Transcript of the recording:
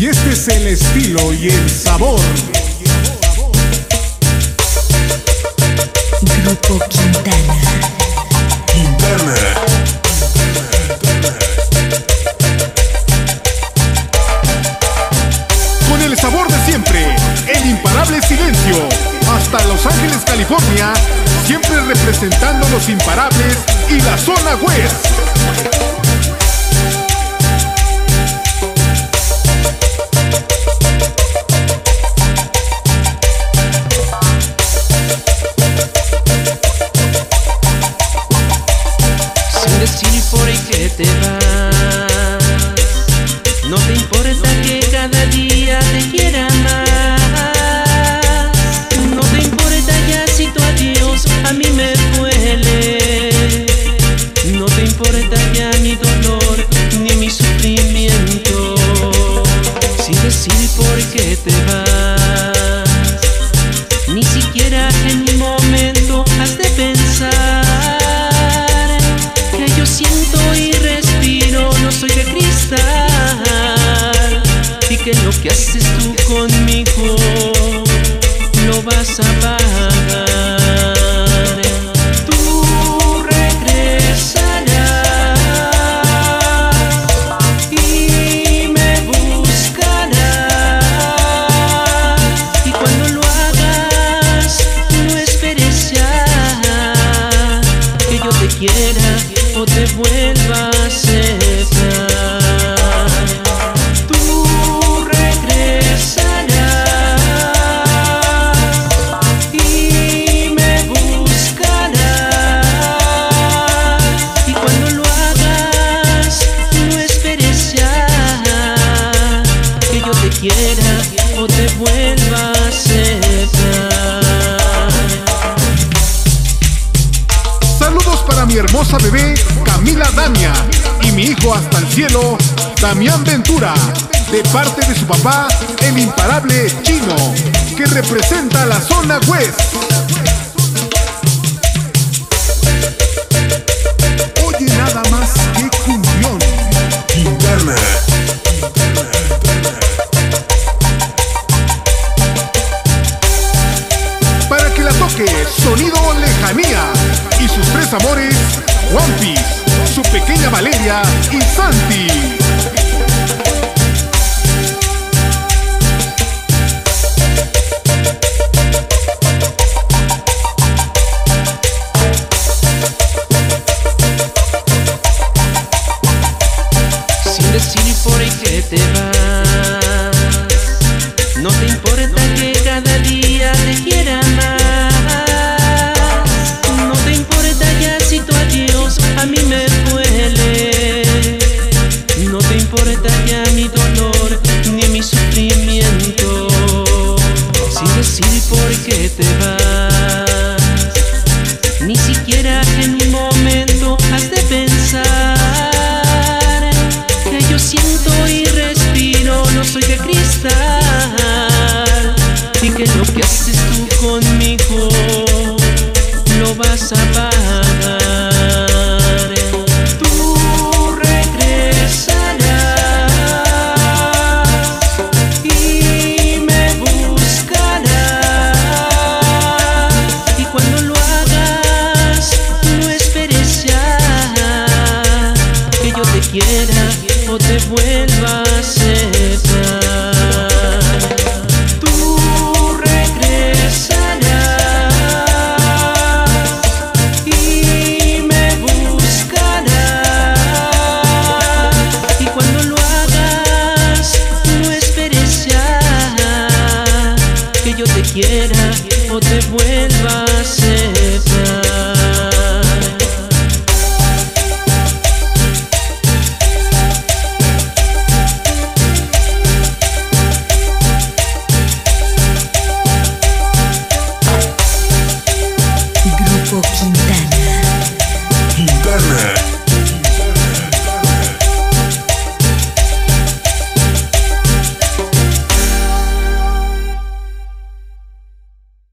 Y este es el estilo y el sabor. Grupo Quintana. Quintana. Con el sabor de siempre, el imparable silencio. Hasta Los Ángeles, California, siempre representando los imparables y la zona west. Qué te vas. Ni siquiera en un momento has de pensar que yo siento y respiro, no soy de cristal y que lo que haces tú conmigo lo vas a pagar. Quiera o te vuelva mi hermosa bebé Camila Dania y mi hijo hasta el cielo, Damián Ventura, de parte de su papá, el imparable chino, que representa la zona west. Oye nada más que cumbión. Quintana. Para que la toque Sonido Lejanía amores, One Piece, su pequeña Valeria y Santi. A mí me duele. No te importa ya mi dolor ni mi sufrimiento. Sin decir por qué te vas. Ni siquiera en un momento has de pensar que yo siento y respiro, no soy de cristal y que lo que haces tú conmigo lo vas a pagar.